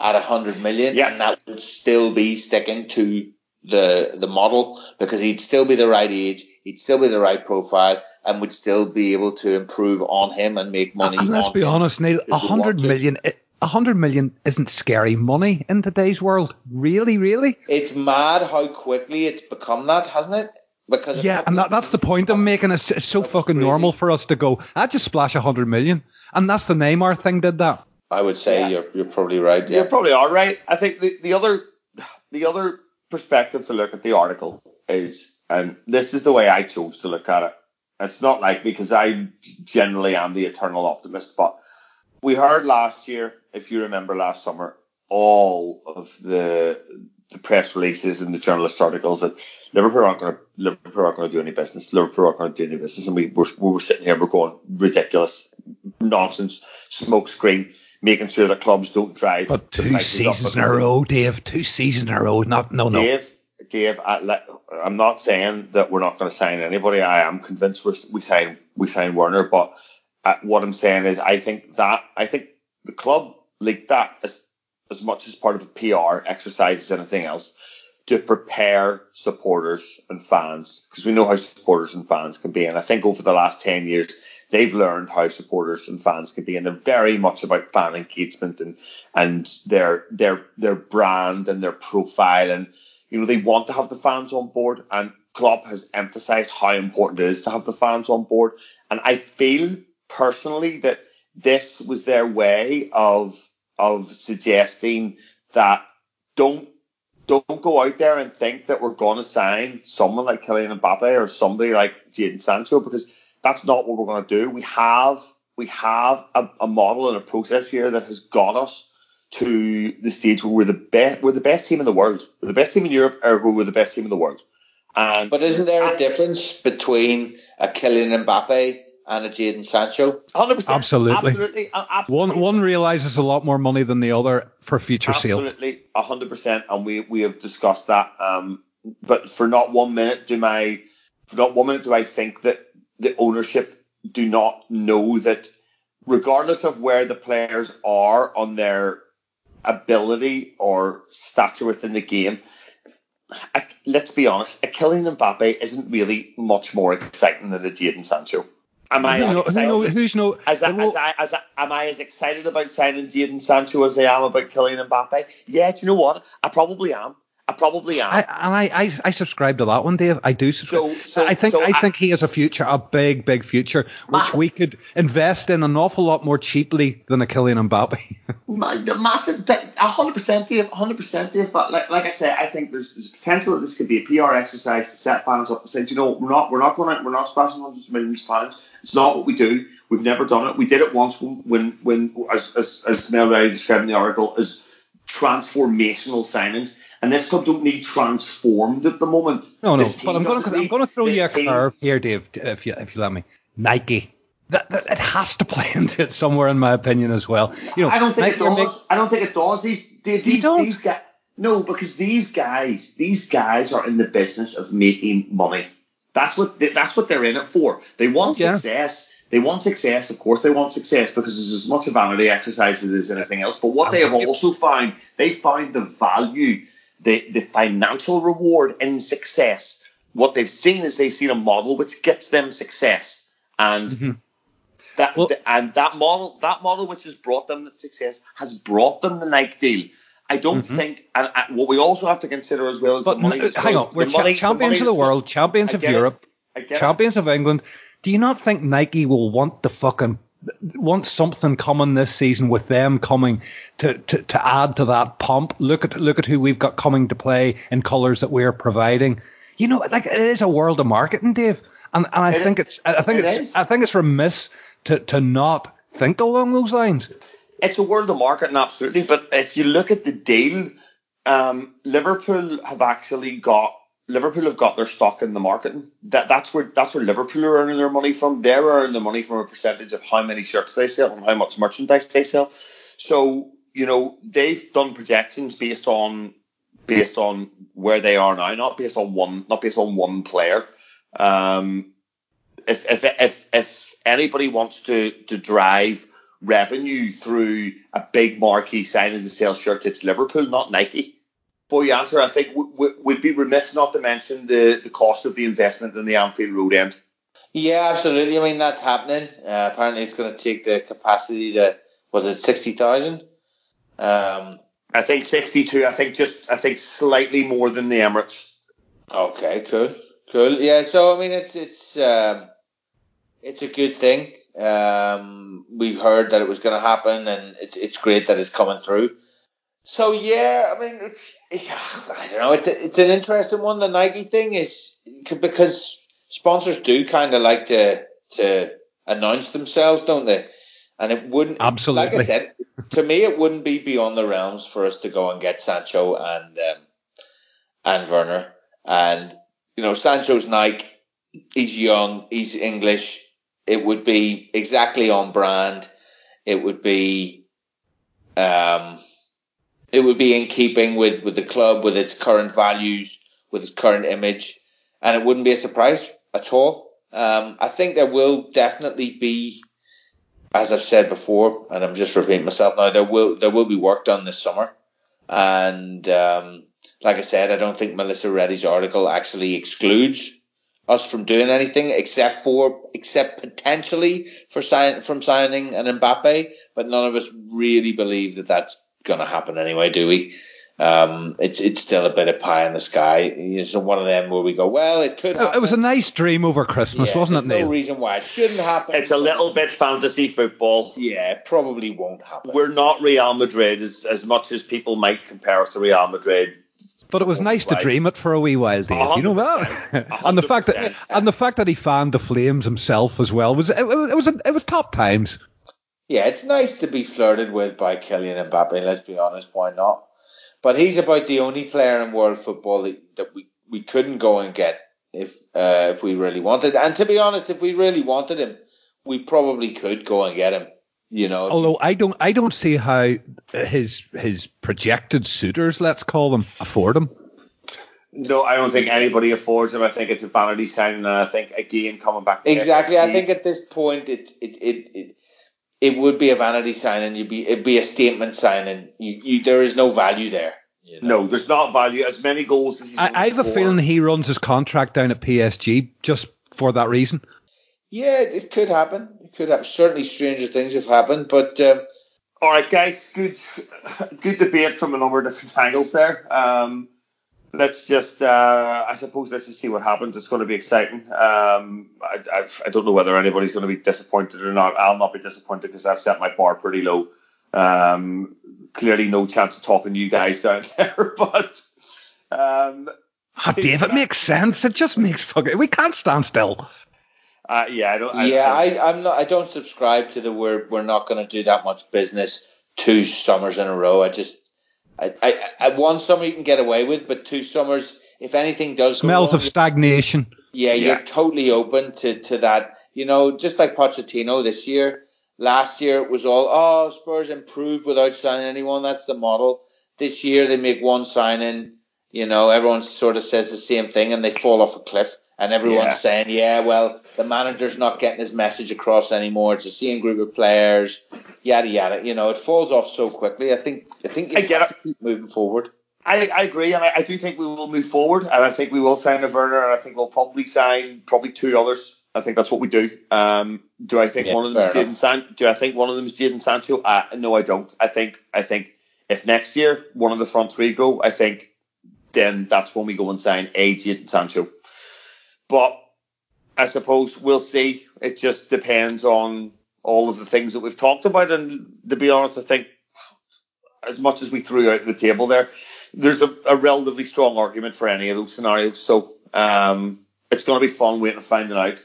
at 100 million yeah. and that would still be sticking to the the model because he'd still be the right age, he'd still be the right profile, and would still be able to improve on him and make money. And let's be honest, Neil, a hundred million. Eh, a hundred million isn't scary money in today's world. Really, really. It's mad how quickly it's become that, hasn't it? Because yeah, and that, that's the point I'm making. It's, it's so fucking crazy. normal for us to go. I just splash a hundred million, and that's the Neymar thing did that. I would say yeah. you're you're probably right. Yeah. You probably are right. I think the, the other the other perspective to look at the article is, and this is the way I chose to look at it. It's not like because I generally am the eternal optimist, but we heard last year, if you remember last summer, all of the the press releases and the journalist articles that Liverpool aren't going to Liverpool aren't going to do any business. Liverpool aren't going to do any business, and we were, we were sitting here, we're going ridiculous nonsense, smoke screen making sure that clubs don't drive. But two seasons in a row, Dave. Two seasons in a row. Not no no. Dave, Dave, I, am not saying that we're not going to sign anybody. I am convinced we we sign we sign Werner, but uh, what I'm saying is I think that I think the club leaked that as as much as part of a PR exercise as anything else to prepare supporters and fans because we know how supporters and fans can be. And I think over the last 10 years, they've learned how supporters and fans can be, and they're very much about fan engagement and and their their their brand and their profile, and you know they want to have the fans on board, and Klopp has emphasised how important it is to have the fans on board, and I feel personally that this was their way of of suggesting that don't don't go out there and think that we're going to sign someone like Kylian Mbappe or somebody like Jadon Sancho because that's not what we're going to do. We have we have a, a, model and a process here that has got us to the stage where we're the best we're the best team in the world. We're the best team in Europe, or we're the best team in the world. And but isn't there a difference between a Kylian Mbappe and a Jadon Sancho? 100%. Absolutely. Absolutely. absolutely. One one realizes a lot more money than the other for future absolutely, sale. Absolutely, 100%. And we, we have discussed that. Um, but for not one minute do my for not one minute do I think that the ownership do not know that regardless of where the players are on their ability or stature within the game, I, let's be honest, a Kylian Mbappe isn't really much more exciting than a Jadon Sancho. Am I who as know, who's no, as, I, as, I, as I, am I as excited about signing Jadon Sancho as I am about Kylian Mbappe? Yeah, do you know what? I probably am. I probably am. I, and I, I, I subscribe to that one, Dave. I do. Subscribe. So, so I think so I, I, think he has a future, a big, big future, massive, which we could invest in an awful lot more cheaply than a Kylian Mbappe. massive, hundred percent, Dave, hundred percent, Dave. But like, like I said, I think there's, there's potential that this could be a PR exercise to set fans up to say, you know, we're not we're not going to we're not splashing hundreds of millions of pounds. It's not what we do. We've never done it. We did it once when when, when as as, as Mel Reddy described in the article as transformational signings and this club don't need transformed at the moment. No, no. But I'm going to I'm going to throw you a team. curve here, Dave, if you if you let me. Nike. That, that, it has to play into it somewhere, in my opinion, as well. You know, I don't think Nike it does. I don't think it does. These these, these, these guys. No, because these guys, these guys are in the business of making money. That's what they, that's what they're in it for. They want yeah. success. They want success. Of course, they want success because it's as much a vanity exercise as anything else. But what they have also found, they find the value the, the financial reward in success. What they've seen is they've seen a model which gets them success. And mm-hmm. That well, and that model, that model which has brought them success, has brought them the Nike deal. I don't mm-hmm. think, and, and, what we also have to consider as well is but the money. hang on, we're money, champions the of the world, champions of Europe, champions it. of England. Do you not think Nike will want the fucking want something coming this season with them coming to, to, to add to that pomp? Look at look at who we've got coming to play in colours that we're providing. You know, like it is a world of marketing, Dave, and, and I it think it's I think it it's is. I think it's remiss to to not think along those lines. It's a world of marketing, absolutely. But if you look at the deal, um, Liverpool have actually got Liverpool have got their stock in the marketing. That that's where that's where Liverpool are earning their money from. They're earning the money from a percentage of how many shirts they sell and how much merchandise they sell. So you know they've done projections based on based on where they are now, not based on one not based on one player. Um, if if if if anybody wants to to drive revenue through a big marquee signing to sell shirts, it's Liverpool, not Nike. For your answer, I think we'd be remiss not to mention the, the cost of the investment in the Anfield Road end. Yeah, absolutely. I mean, that's happening. Uh, apparently, it's going to take the capacity to, was it 60,000? Um, I think 62. I think just, I think slightly more than the Emirates. Okay, cool. Cool. Yeah, so, I mean, it's, it's, um, it's a good thing. Um, we've heard that it was going to happen, and it's it's great that it's coming through. So yeah, I mean, I don't know. It's a, it's an interesting one. The Nike thing is because sponsors do kind of like to to announce themselves, don't they? And it wouldn't absolutely. Like I said, to me, it wouldn't be beyond the realms for us to go and get Sancho and um, and Werner. And you know, Sancho's Nike. He's young. He's English it would be exactly on brand. It would be, um, it would be in keeping with, with the club, with its current values, with its current image, and it wouldn't be a surprise at all. Um, I think there will definitely be, as I've said before, and I'm just repeating myself now, there will there will be work done this summer, and um, like I said, I don't think Melissa Reddy's article actually excludes us from doing anything except for except potentially for sign from signing an Mbappe, but none of us really believe that that's going to happen anyway, do we? Um, it's it's still a bit of pie in the sky. It's one of them where we go, well, it could. Happen. It was a nice dream over Christmas, yeah, wasn't it? Neil? No reason why it shouldn't happen. It's a little bit fantasy football. Yeah, it probably won't happen. We're not Real Madrid as, as much as people might compare us to Real Madrid but it was nice to dream it for a wee while, Dave. You know that, and the fact that and the fact that he fanned the flames himself as well was it, it was it was top times. Yeah, it's nice to be flirted with by Kylian Mbappe. Let's be honest, why not? But he's about the only player in world football that, that we, we couldn't go and get if uh, if we really wanted. And to be honest, if we really wanted him, we probably could go and get him. You know, although I don't, I don't see how his his projected suitors, let's call them, afford him. No, I don't think anybody affords him. I think it's a vanity signing, and I think again coming back. exactly, FSG, I think at this point it it, it it it would be a vanity signing. You'd be it'd be a statement signing. You, you there is no value there. You know? No, there's not value. As many goals as I, I have a feeling he runs his contract down at PSG just for that reason. Yeah, it could happen. It could have. Certainly, stranger things have happened. But um, all right, guys, good, good debate from a number of different angles there. Um, let's just, uh, I suppose, let's just see what happens. It's going to be exciting. Um, I, I, I, don't know whether anybody's going to be disappointed or not. I'll not be disappointed because I've set my bar pretty low. Um, clearly, no chance of talking you guys down there, but. Um, oh, Dave, it makes sense. It just makes fucking. We can't stand still. Uh, yeah, I don't. I, yeah, I, I, am not. I don't subscribe to the we're we're not going to do that much business two summers in a row. I just, I, I, I one summer you can get away with, but two summers, if anything does smells wrong, of stagnation. Yeah, yeah, you're totally open to to that. You know, just like Pochettino this year. Last year it was all oh Spurs improved without signing anyone. That's the model. This year they make one signing. You know, everyone sort of says the same thing and they fall off a cliff and everyone's yeah. saying, yeah, well, the manager's not getting his message across anymore. It's a same group of players, yada yada. You know, it falls off so quickly. I think I think you I get have it. to keep moving forward. I, I agree, and I, I, do think we will move forward, and I think we will sign a Werner, and I think we'll probably sign probably two others. I think that's what we do. Um, do I think Yeah, one of them is Jadon San? Do I think one of them is Jadon Sancho? Uh, no, I don't. I think I think if next year one of the front three go, I think then that's when we go and sign a Jadon Sancho. But I suppose we'll see. It just depends on all of the things that we've talked about. And to be honest, I think as much as we threw out the table there, there's a, a relatively strong argument for any of those scenarios. So um, it's going to be fun waiting to find it out.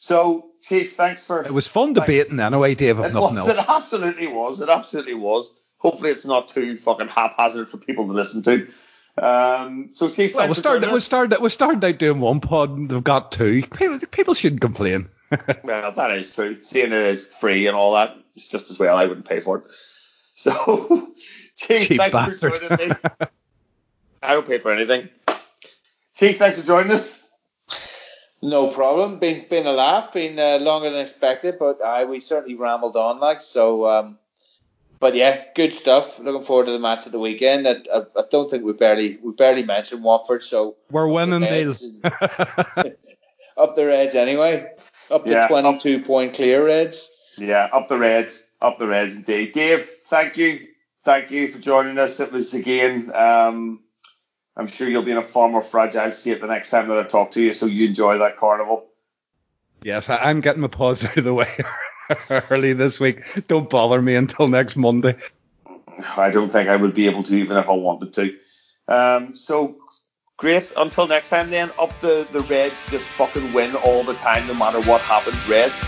So, Chief, thanks for. It was fun debating anyway, Dave, if It nothing was. else. It absolutely was. It absolutely was. Hopefully, it's not too fucking haphazard for people to listen to. Um, so, Chief, Well, we thanks for started, joining we us. started, we started out doing one pod and they've got two. People, people shouldn't complain. Well, that is true. Seeing it is free and all that, it's just as well. I wouldn't pay for it. So, Chief, Cheap thanks bastard. for joining me. I don't pay for anything. Chief, thanks for joining us. No problem. Been been a laugh. Been uh, longer than expected, but I we certainly rambled on like so. Um, but yeah, good stuff. Looking forward to the match of the weekend. I, I, I don't think we barely we barely mentioned Watford, so We're winning, Neil. Reds up the Reds anyway. Up to Yeah, up- 22 point clear Reds. Yeah, up the Reds, up the Reds indeed. Dave, thank you, thank you for joining us. It was again. Um, I'm sure you'll be in a far more fragile state the next time that I talk to you. So you enjoy that carnival. yes, I, I'm getting my pods out of the way early this week. Don't bother me until next Monday. I don't think I would be able to, even if I wanted to. Um, so great. Until next time, then. Up the the Reds, just fucking win all the time, no matter what happens. Reds.